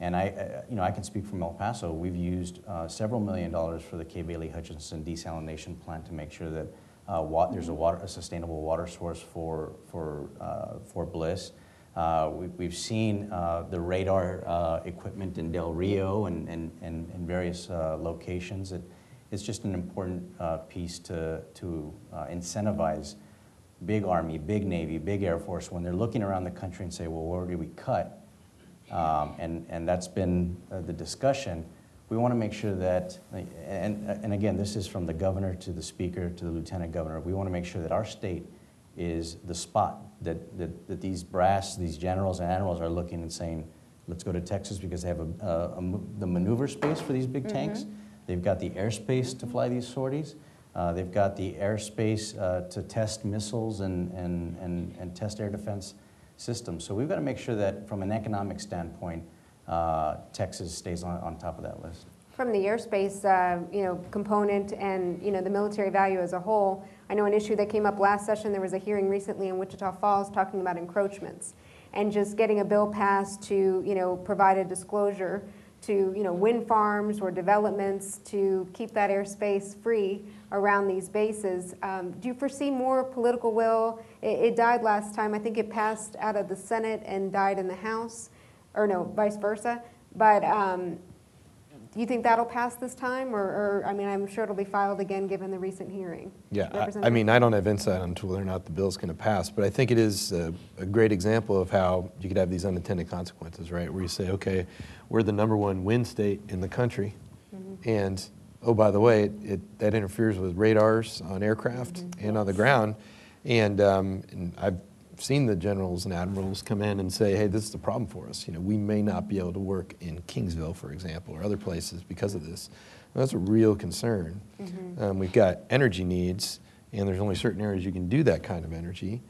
A: And I, uh, you know, I can speak from El Paso. We've used uh, several million dollars for the Kay Bailey Hutchison desalination plant to make sure that uh, wa- there's a water, a sustainable water source for for uh, for Bliss. Uh, we, we've seen uh, the radar uh, equipment in Del Rio and and, and, and various uh, locations. It, it's just an important piece to to incentivize big Army, big Navy, big Air Force when they're looking around the country and say, well, where do we cut? Um, and, and that's been the discussion. We want to make sure that, and, and again, this is from the governor to the speaker to the lieutenant governor. We want to make sure that our state is the spot that, that, that these brass, these generals and admirals are looking and saying, let's go to Texas because they have a, a, a the maneuver space for these big tanks. They've got the airspace to fly these sorties. Uh, they've got the airspace uh, to test missiles and, and, and, and test air defense systems. So we've got to make sure that from an economic standpoint, uh, Texas stays on, on top of that list.
B: From the airspace, uh, you know, component and, you know, the military value as a whole, I know an issue that came up last session, there was a hearing recently in Wichita Falls talking about encroachments and just getting a bill passed to, you know, provide a disclosure to, you know, wind farms or developments to keep that airspace free around these bases. Um, Do you foresee more political will? It, it died last time, I think it passed out of the Senate and died in the House, or no, vice versa. But, um, do you think that'll pass this time, or, or, I mean, I'm sure it'll be filed again, given the recent hearing?
E: Yeah, I- I mean, I don't have insight onto whether or not the bill's going to pass, but I think it is a, a great example of how you could have these unintended consequences, right? Where you say, okay, we're the number one wind state in the country, and oh, by the way, it, that interferes with radars on aircraft and on the ground. And, um, and I've seen the generals and admirals come in and say, hey, this is a problem for us. You know, we may not be able to work in Kingsville, for example, or other places because of this. And that's a real concern. Um, we've got energy needs, and there's only certain areas you can do that kind of energy.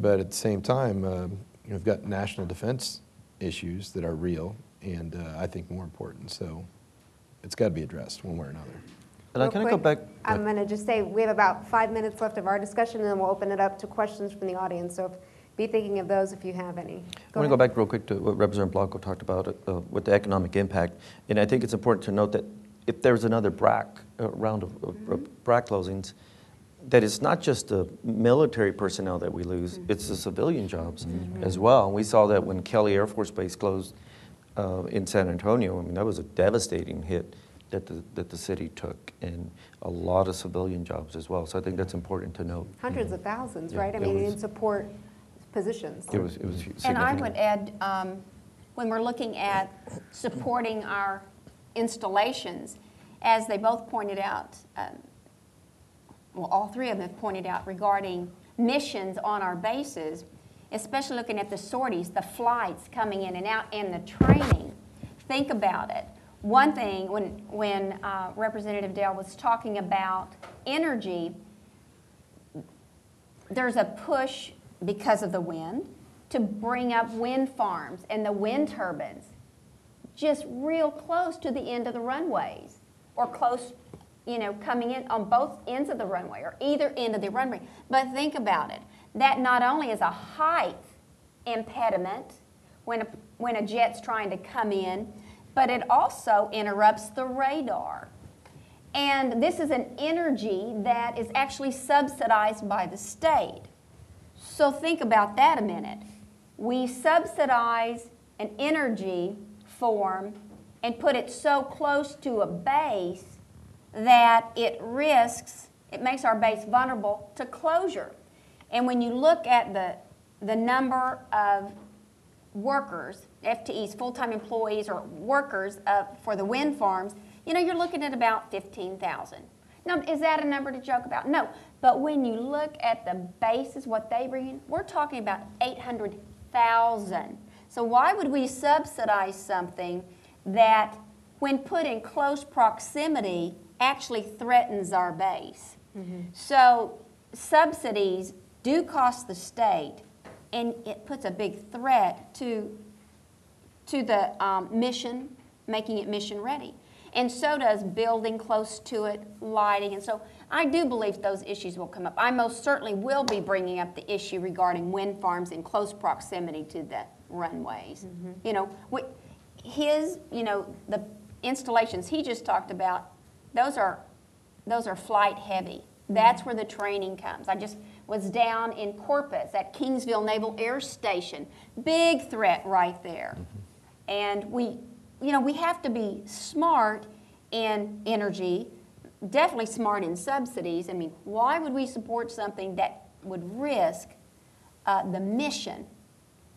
E: But at the same time, um, we've got national defense issues that are real, and uh, I think more important. So it's got to be addressed one way or another.
D: And I kind of go back.
B: I'm going to just say, we have about five minutes left of our discussion, and then we'll open it up to questions from the audience. So if- be thinking of those if you have any.
D: I want to go back real quick to what Representative Blanco talked about uh, with the economic impact. And I think it's important to note that if there's another BRAC, uh, round of, of of BRAC closings, that it's not just the military personnel that we lose, it's the civilian jobs as well. And we saw that when Kelly Air Force Base closed uh, in San Antonio. I mean, that was a devastating hit that the, that the city took and a lot of civilian jobs as well. So I think that's important to note.
B: Hundreds of thousands,
D: Yeah,
B: right? I mean,
D: was-
B: in support positions.
D: It was, it was significant.
C: And I would add, um, when we're looking at supporting our installations, as they both pointed out, um, well, all three of them have pointed out regarding missions on our bases, especially looking at the sorties, the flights coming in and out, and the training. Think about it. One thing, when, when uh, Representative Dale was talking about energy, there's a push because of the wind to bring up wind farms and the wind turbines just real close to the end of the runways or close, you know, coming in on both ends of the runway or either end of the runway. But think about it. That not only is a height impediment when a, when a jet's trying to come in, but it also interrupts the radar. And this is an energy that is actually subsidized by the state. So think about that a minute. We subsidize an energy form and put it so close to a base that it risks, it makes our base vulnerable to closure. And when you look at the, the number of workers, FTEs, full-time employees or workers uh, for the wind farms, you know, you're looking at about 15,000. Now, is that a number to joke about? No. But when you look at the bases, what they bring in, we're talking about 800,000. So why would we subsidize something that, when put in close proximity, actually threatens our base? So subsidies do cost the state, and it puts a big threat to to the um, mission, making it mission ready. And so does building close to it, lighting. And so I do believe those issues will come up. I most certainly will be bringing up the issue regarding wind farms in close proximity to the runways. Mm-hmm. You know, his, you know, the installations he just talked about, those are, those are flight heavy. Mm-hmm. That's where the training comes. I just was down in Corpus at Kingsville Naval Air Station. Big threat right there. Mm-hmm. And we, you know, we have to be smart in energy, definitely smart in subsidies. I mean, why would we support something that would risk uh, the mission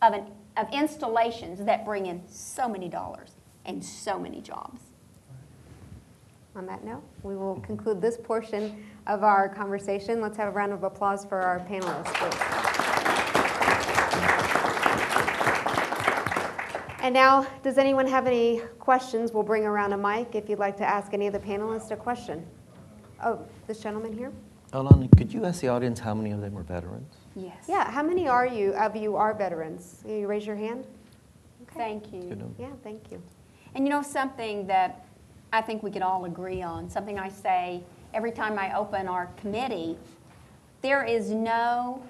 C: of, an, of installations that bring in so many dollars and so many jobs?
B: On that note, we will conclude this portion of our conversation. Let's have a round of applause for our panelists, please. And now, does anyone have any questions? We'll bring around a mic if you'd like to ask any of the panelists a question. Oh, this gentleman here?
D: Alana, could you ask the audience how many of them are veterans?
C: Yes.
B: Yeah, how many are you, of you are veterans? Can you raise your hand? Okay.
C: Thank you.
D: Good to know.
B: Yeah, thank you.
C: And you know something that I think we could all agree on, something I say every time I open our committee, there is no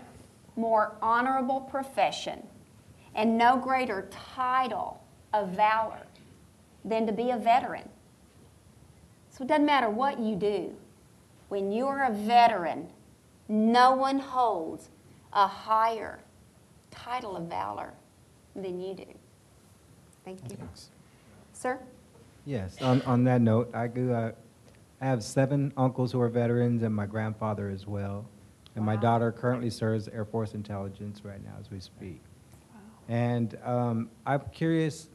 C: more honorable profession and no greater title of valor than to be a veteran. So it doesn't matter what you do. When you're a veteran, no one holds a higher title of valor than you do.
B: Thank you. Sir?
F: Yes, on, on that note, I grew up, I have seven uncles who are veterans and my grandfather as well. And my daughter currently serves Air Force Intelligence right now as we speak. And um, I'm curious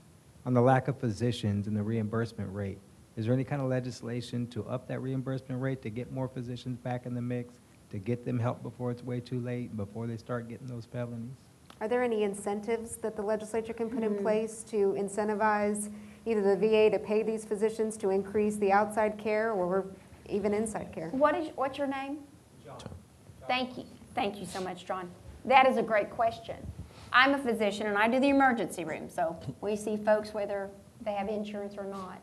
F: on the lack of physicians and the reimbursement rate. Is there any kind of legislation to up that reimbursement rate to get more physicians back in the mix, to get them help before it's way too late, before they start getting those felonies?
B: Are there any incentives that the legislature can put in place to incentivize either the VA to pay these physicians to increase the outside care or even inside care?
C: What is, what's your name? John. Thank you. Thank you so much, John. That is a great question. I'm a physician and I do the emergency room, so we see folks whether they have insurance or not.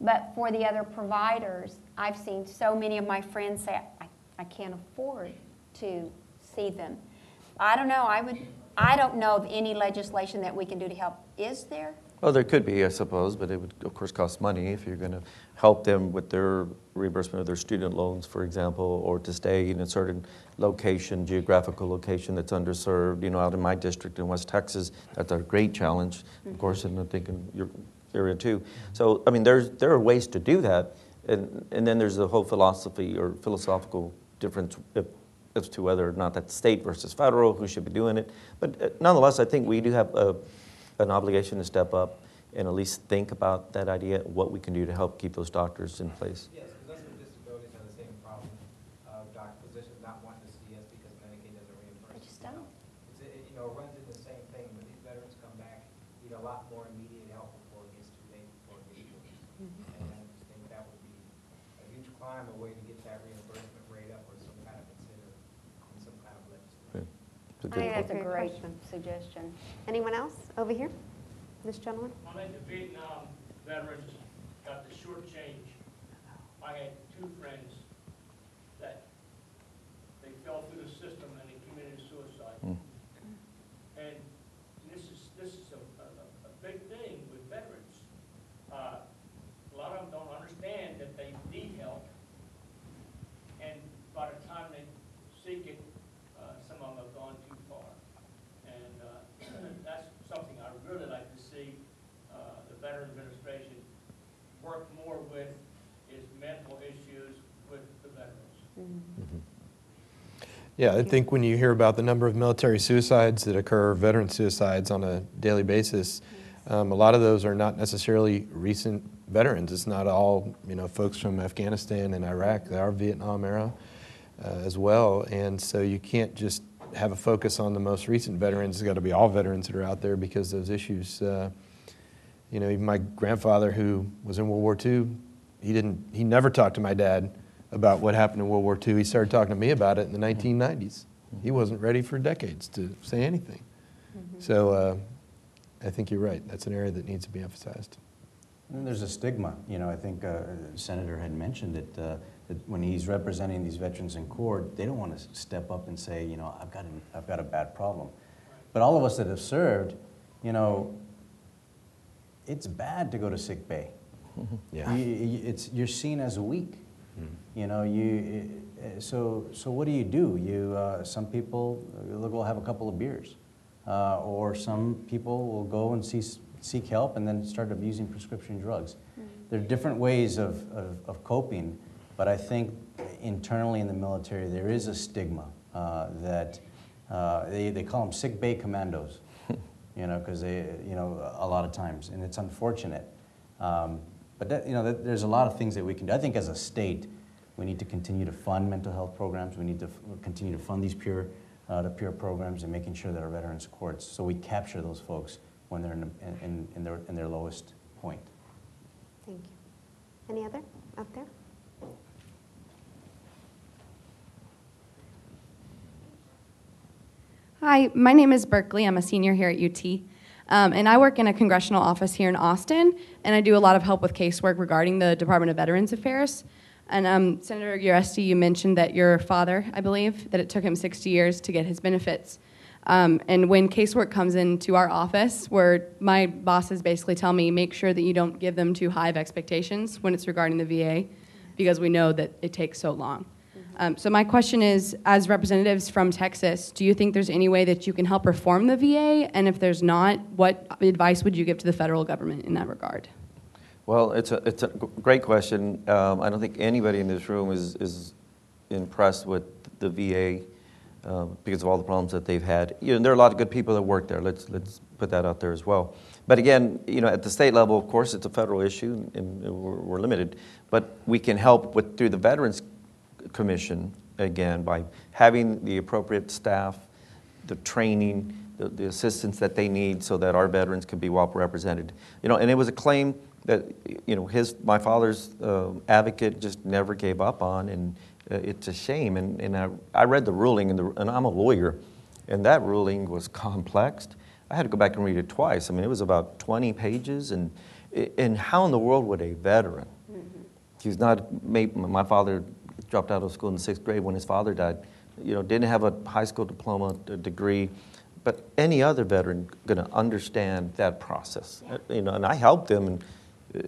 C: But for the other providers, I've seen so many of my friends say, I, I can't afford to see them. I don't know, I would, I don't know of any legislation that we can do to help. Is there?
D: Well, there could be, I suppose, but it would, of course, cost money if you're going to help them with their reimbursement of their student loans, for example, or to stay in a certain location, geographical location that's underserved. You know, out in my district in West Texas, that's a great challenge, of course, and I'm thinking you're area too. So, I mean, there's, there are ways to do that. And, and then there's the whole philosophy or philosophical difference if- as to whether or not that's state versus federal, who should be doing it. But uh, nonetheless, I think we do have a, an obligation to step up and at least think about that idea, what we can do to help keep those doctors in place.
F: Yes, because those with disabilities have the same problem uh, of doctor physicians not wanting to see us because Medicaid doesn't reimburse.
C: They just don't.
F: It's, it- you know, it runs into the same thing, when these veterans come back, need a lot more immediate help before it gets too late, before it gets worse. Mm-hmm. And I just think that would be a huge climb, a way to get that reimbursement rate up or some kind of consider, some kind of legislation.
D: It's a
C: I think that's a great
B: question.
C: Suggestion.
B: Anyone else over here? This gentleman?
G: I the Vietnam veterans got the short change. I had two friends that they fell through the system and they committed suicide.
D: Mm.
G: And this is, this is a, a, a big thing with veterans. Uh, A lot of them don't understand that they need help. And by the time they seek it, uh, some of them have gone too far. And uh, that's something I'd really like to see uh, the Veteran Administration work more with, is mental issues with the veterans.
E: Yeah, I think when you hear about the number of military suicides that occur, veteran suicides on a daily basis, um, a lot of those are not necessarily recent veterans. It's not all, you know, folks from Afghanistan and Iraq. They are Vietnam era uh, as well. And so you can't just have a focus on the most recent veterans. It's got to be all veterans that are out there because those issues, uh, you know, even my grandfather who was in World War II, he didn't, he never talked to my dad about what happened in World War II. He started talking to me about it in the 1990s. He wasn't ready for decades to say anything. So uh, I think you're right. That's an area that needs to be emphasized.
A: And there's a stigma, you know, I think uh, Senator had mentioned that, uh, that when he's representing these veterans in court, they don't want to step up and say, you know, I've got, an, I've got a bad problem. But all of us that have served, you know, it's bad to go to sick bay.
E: Yeah.
A: You- you- It's, you're seen as weak. You know, you, uh, so, so what do you do? You, uh, some people, uh, go have a couple of beers. Uh, or some people will go and see, seek help and then start abusing prescription drugs. There are different ways of, of, of coping, but I think internally in the military, there is a stigma uh, that uh, they, they call them sick bay commandos, you know, because they, you know, a lot of times, and it's unfortunate. Um, but that, you know, that, there's a lot of things that we can do. I think as a state, we need to continue to fund mental health programs. We need to f- continue to fund these peer, uh, the peer programs and making sure that our veterans courts, so we capture those folks when they're in, in, in, their, in their lowest point.
B: Thank you. Any other up there?
H: Hi, my name is Berkeley. I'm a senior here at UT. Um, and I work in a congressional office here in Austin, and I do a lot of help with casework regarding the Department of Veterans Affairs. And um, Senator Uresti, you mentioned that your father, I believe, that it took him 60 years to get his benefits. Um, and when casework comes into our office, where my bosses basically tell me, make sure that you don't give them too high of expectations when it's regarding the VA, because we know that it takes so long. Um, so my question is, as representatives from Texas, do you think there's any way that you can help reform the VA? And if there's not, what advice would you give to the federal government in that regard?
D: Well, it's a, it's a great question. Um, I don't think anybody in this room is, is impressed with the VA uh, because of all the problems that they've had. You know, there are a lot of good people that work there. Let's, let's put that out there as well. But again, you know, at the state level, of course, it's a federal issue and we're, we're limited. But we can help with, through the Veterans Commission, again, by having the appropriate staff, the training, the, the assistance that they need so that our veterans can be well represented. You know, and it was a claim that, you know, his, my father's uh, advocate just never gave up on, and uh, it's a shame. And, and I, I read the ruling, and, the, and I'm a lawyer, and that ruling was complex. I had to go back and read it twice. I mean, it was about 20 pages, and, and how in the world would a veteran He's not, my father dropped out of school in the sixth grade when his father died. You know, didn't have a high school diploma, degree, but any other veteran going to understand that process. You know, and I helped him. And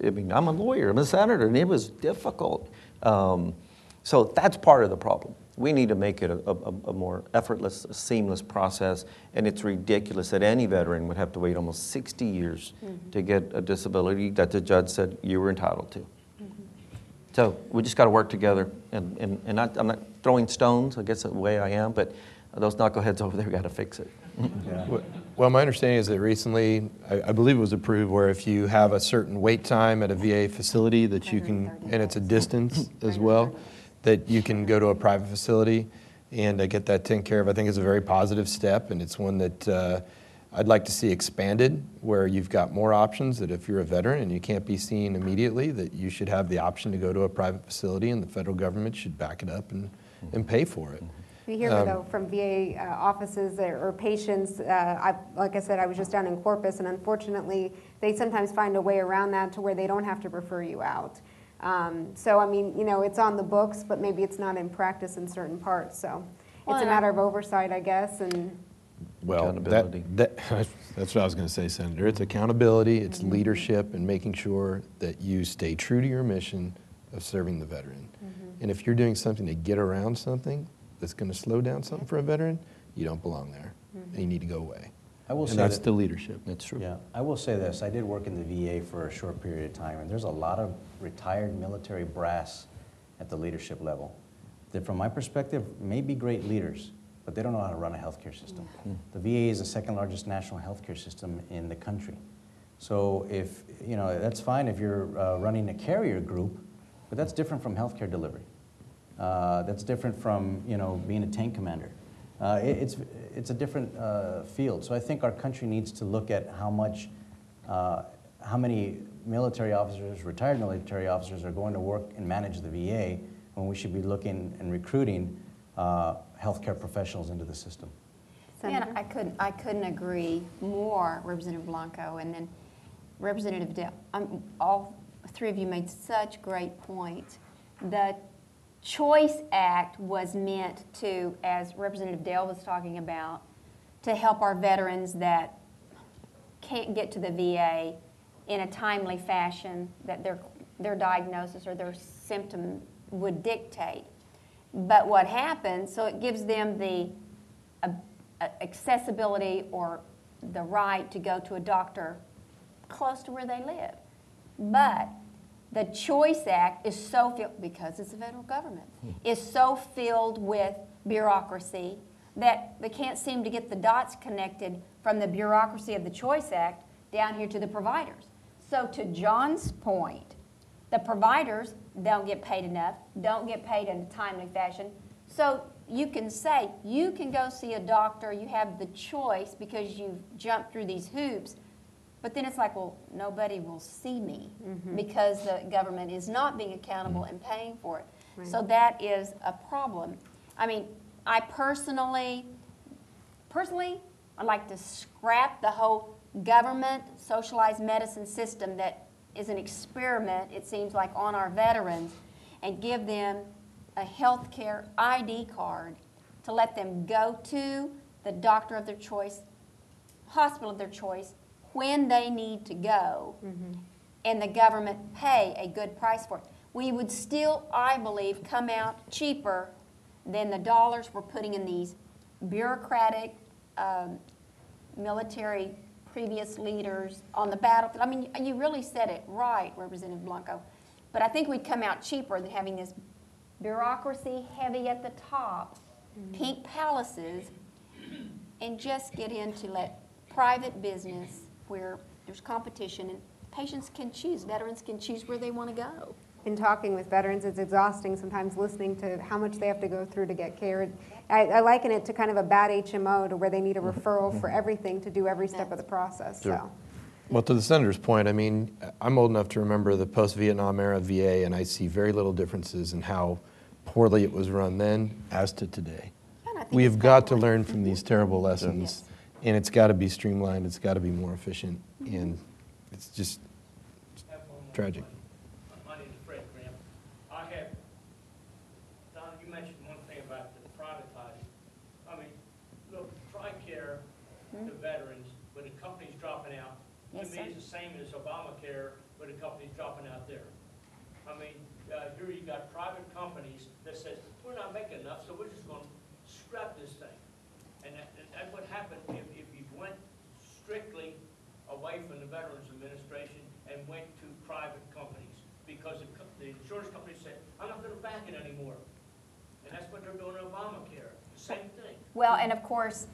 D: I mean, I'm a lawyer, I'm a senator, and it was difficult. Um, so that's part of the problem. We need to make it a, a, a more effortless, seamless process, and it's ridiculous that any veteran would have to wait almost 60 years to get a disability that the judge said you were entitled to. So we just got to work together, and, and, and not, I'm not throwing stones, I guess the way I am, but those knuckleheads over there got to fix it.
E: Well- Well, my understanding is that recently, I, I believe it was approved, where if you have a certain wait time at a VA facility, that you can, and it's a distance as well, that you can go to a private facility and uh, get that taken care of. I think it's a very positive step, and it's one that uh, I'd like to see expanded, where you've got more options, that if you're a veteran and you can't be seen immediately, that you should have the option to go to a private facility, and the federal government should back it up and, and pay for it.
B: We hear
E: Um,
B: though from VA uh, offices or or patients, uh, I, like I said, I was just down in Corpus, and unfortunately, they sometimes find a way around that to where they don't have to refer you out. Um, So, I mean, you know, it's on the books, but maybe it's not in practice in certain parts, so
C: Well,
B: it's a
C: and I-
B: matter of oversight, I guess, and,
E: Well,
D: Accountability.
E: that, that, that's what I was going to say, Senator. It's accountability, it's
B: Mm-hmm.
E: leadership, and making sure that you stay true to your mission of serving the veteran.
B: Mm-hmm.
E: And if you're doing something to get around something that's going to slow down something for a veteran, you don't belong there,
B: Mm-hmm.
E: and you need to go away.
A: I will
E: And
A: say
E: that's
A: that-
E: the leadership.
D: That's true.
A: Yeah, I will say this, I did work in the VA for a short period of time, and there's a lot of retired military brass at the leadership level that, from my perspective, may be great leaders, but they don't know how to run a healthcare system. The VA is the second largest national healthcare system in the country. So if, you know, that's fine if you're uh, running a carrier group, but that's different from healthcare delivery. Uh, That's different from, you know, being a tank commander. Uh, it- It's, it's a different uh, field. So I think our country needs to look at how much, uh, how many military officers, retired military officers are going to work and manage the VA when we should be looking and recruiting uh, healthcare professionals into the system.
C: Man, I couldn't, I couldn't agree more, Representative Blanco, and then Representative Dale. Um, all three of you made such great points. The Choice Act was meant to, as Representative Dale was talking about, to help our veterans that can't get to the VA in a timely fashion that their, their diagnosis or their symptom would dictate. But what happens, so it gives them the uh, accessibility or the right to go to a doctor close to where they live. But the Choice Act is so filled, because it's the federal government, hmm. is so filled with bureaucracy that they can't seem to get the dots connected from the bureaucracy of the Choice Act down here to the providers. So to John's point, the providers don't get paid enough, don't get paid in a timely fashion. So you can say, you can go see a doctor, you have the choice because you've jumped through these hoops. But then it's like, well, nobody will see me mm-hmm. because the government is not being accountable mm-hmm. and paying for it. So that is a problem. I mean, I personally, personally, I'd like to scrap the whole government socialized medicine system that is an experiment, it seems like, on our veterans and give them a health care ID card to let them go to the doctor of their choice, hospital of their choice, when they need to go, and the government pay a good price for it. We would still, I believe, come out cheaper than the dollars we're putting in these bureaucratic, um, military previous leaders on the battlefield. I mean, you really said it right, Representative Blanco. But I think we'd come out cheaper than having this bureaucracy heavy at the top, pink palaces, and just get into let private business where there's competition and patients can choose, veterans can choose where they want to go.
B: in talking with veterans, it's exhausting sometimes listening to how much they have to go through to get care. I, I liken it to kind of a bad HMO to where they need a mm-hmm. referral for mm-hmm. everything to do every step of the process,
E: Sure.
B: so.
E: Well, to the senator's point, I mean, I'm old enough to remember the post-Vietnam era VA, and I see very little differences in how poorly it was run then as to today.
C: Yeah, and I think
E: We have got to learn from these terrible mm-hmm. lessons, and it's got to be streamlined, it's got to be more efficient, and it's just
G: Have one more
E: Tragic.
G: question. My name is Fred Graham. I have, Don, you mentioned one thing about the privatizing. I mean, look, TRICARE, the veterans, when the company's dropping out, to
C: Yes,
G: me,
C: sir.
G: it's the same as Obamacare, when the company's dropping out there. I mean, uh, here you got private companies that says, we're not making enough, so we're just gonna scrap this thing. And that, and that's what happened if, if you went strictly away from the Veterans Administration and went to private companies. Because the, co- the insurance company said, I'm not gonna back it anymore. And that's what they're doing in Obamacare, the same thing.
C: Well, and of course,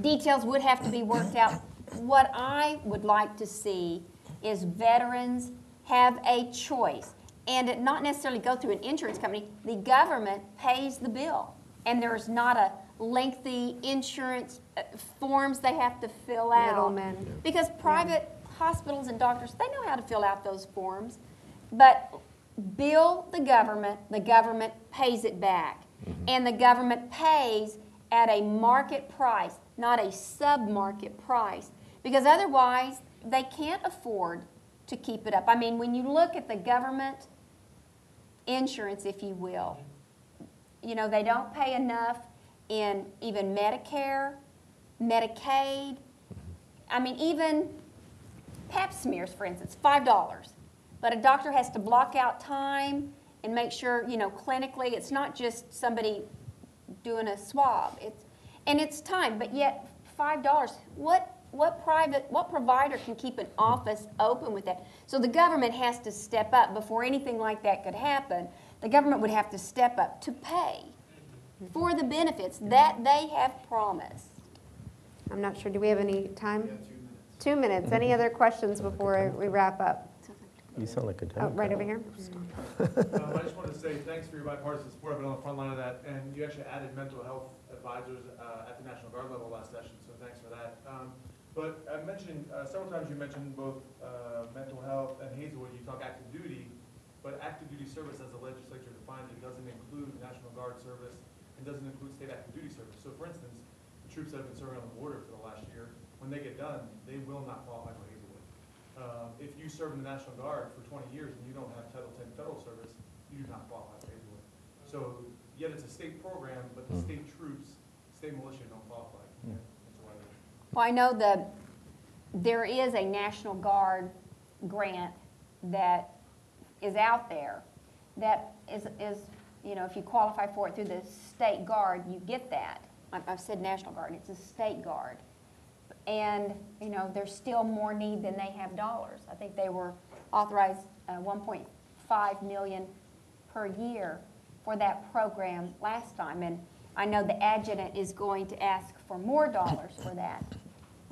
C: details would have to be worked out. What I would like to see is veterans have a choice, and it not necessarily go through an insurance company. The government pays the bill, and there's not a lengthy insurance uh, forms they have to fill out.
B: Middlemen.
C: Because private hospitals and doctors, they know how to fill out those forms, but bill the government, the government pays it back. Mm-hmm. And the government pays at a market price, not a sub-market price. Because otherwise, they can't afford to keep it up. I mean, when you look at the government insurance, if you will, you know, they don't pay enough in even Medicare, Medicaid. Mm-hmm. I mean, even pap smears, for instance, five dollars. But a doctor has to block out time and make sure, you know, clinically, it's not just somebody doing a swab. It's, and it's time, but yet five dollars. What what private what provider can keep an office open with that? So the government has to step up before anything like that could happen. The government would have to step up to pay for the benefits that they have promised.
B: I'm not sure, do we have any time? Two minutes. Any other questions before we wrap up?
D: You sound like a
B: Oh, right over here.
I: Um, I just wanted to say thanks for your bipartisan support. I've been on the front line of that, and you actually added mental health advisors uh, at the National Guard level last session, so thanks for that. Um, But I mentioned, uh, several times you mentioned both uh, mental health and Hazelwood, you talk active duty, but active duty service as the legislature defines it doesn't include National Guard service, and doesn't include state active duty service. So for instance, the troops that have been serving on the border for the last year, when they get done, they will not qualify for Hazelwood. Um, If you serve in the National Guard for 20 years and you don't have Title 10 federal service, you do not qualify for Hazelwood. So, yet it's a state program, but the state troops, state militia don't qualify. That's why they-
C: Well, I know the, there is a National Guard grant that is out there that is, is, you know, if you qualify for it through the state guard, you get that. I- I've said National Guard, it's a state guard. And, you know, there's still more need than they have dollars. I think they were authorized uh, 1.5 million per year for that program last time. And I know the adjutant is going to ask for more dollars for that.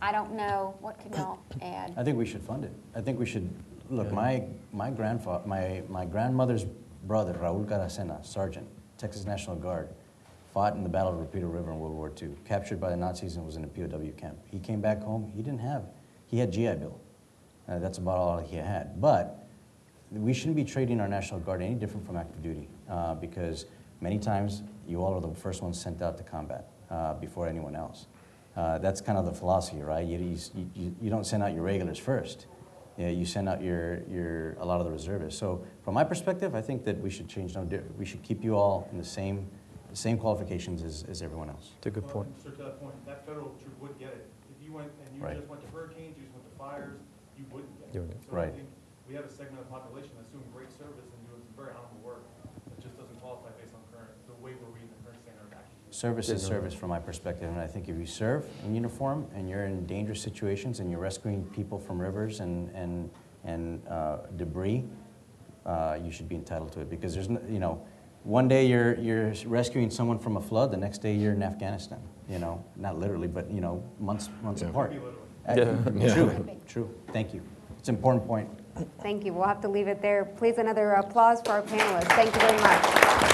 C: I don't know, what can y'all add?
A: I think we should fund it. I think we should, look, my, my grandfather, my, my grandmother's brother, Raul Caracena, sergeant, Texas National Guard, fought in the Battle of Rapido River in World War II, captured by the Nazis and was in a POW camp. He came back home, he didn't have, he had GI Bill. Uh, that's about all he had. But we shouldn't be treating our National Guard any different from active duty uh, because many times you all are the first ones sent out to combat uh, before anyone else. Uh, that's kind of the philosophy, right? You, you, you, you don't send out your regulars first. Yeah, you send out your, your, a lot of the reservists. So from my perspective, I think that we should change, no, we should keep you all in the same, the same qualifications as, as everyone else.
D: It's a good
I: Well,
D: point.
I: and Sir, to that point, that federal troop would get it. If you went and you
A: Right.
I: just went to hurricanes, you just went to fires, you wouldn't get it.
D: wouldn't.
I: So I
A: Right.
I: think we have a segment of the population that's doing great service and doing some very honorable work that just doesn't qualify based on current, the way we're reading the current standard of active duty.
A: Service is service from my perspective, and I think if you serve in uniform and you're in dangerous situations and you're rescuing people from rivers and, and, and uh, debris, uh, you should be entitled to it because there's, no, you know, one day you're, you're rescuing someone from a flood, the next day you're in Afghanistan, you know, not literally, but, you know, months, months
J: Yeah.
A: apart.
I: Could be literally.
A: Uh, True, true. Thank you. It's an important point.
B: Thank you. We'll have to leave it there. Please, another applause for our panelists. Thank you very much.